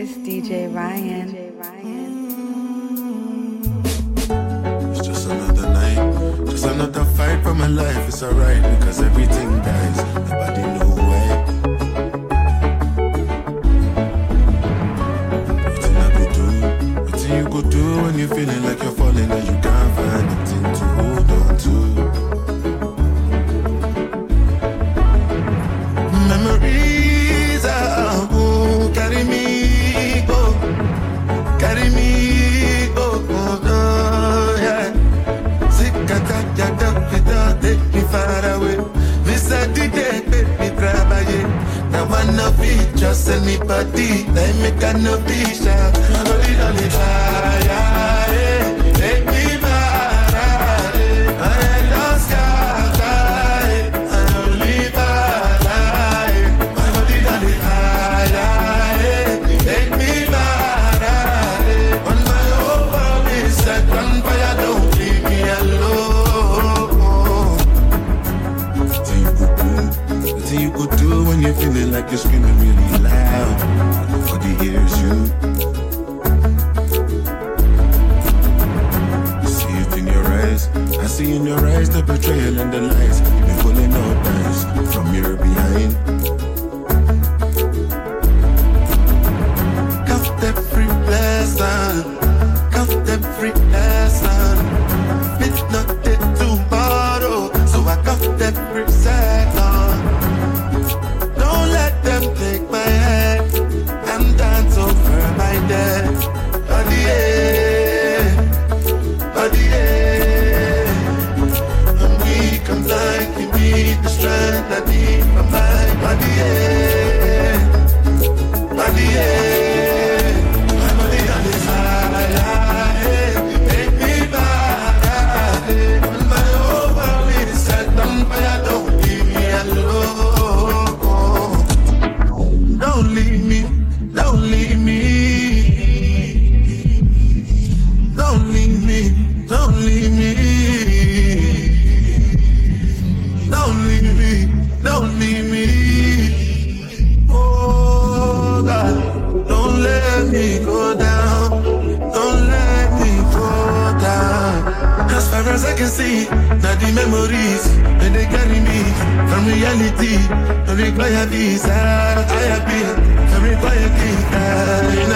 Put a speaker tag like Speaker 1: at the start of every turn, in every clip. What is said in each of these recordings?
Speaker 1: It's DJ Ryan.
Speaker 2: It's just another night, just another fight for my life. It's alright because everything dies. Nobody know why. Nothing I go do, nothing you go do when you're feeling like you're falling and you can't find nothing to hold it, just anybody, they make a no be shy. Only, when you're feeling like you're screaming really loud. Nobody hears you. I see it in your eyes, I see in your eyes the betrayal and the lies. Me go down. Don't let me go down. As far as I can see, now the memories when they carry me from reality. Don't require visa, I been very quietly.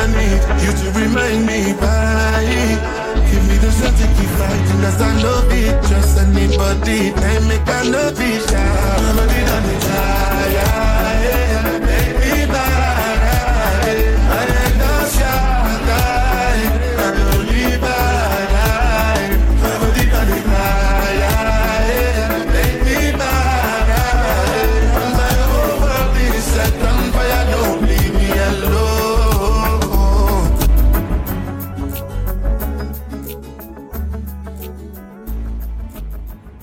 Speaker 2: I need you to remind me why. Give me the strength to keep fighting as I love it. Trust anybody, they make I love it.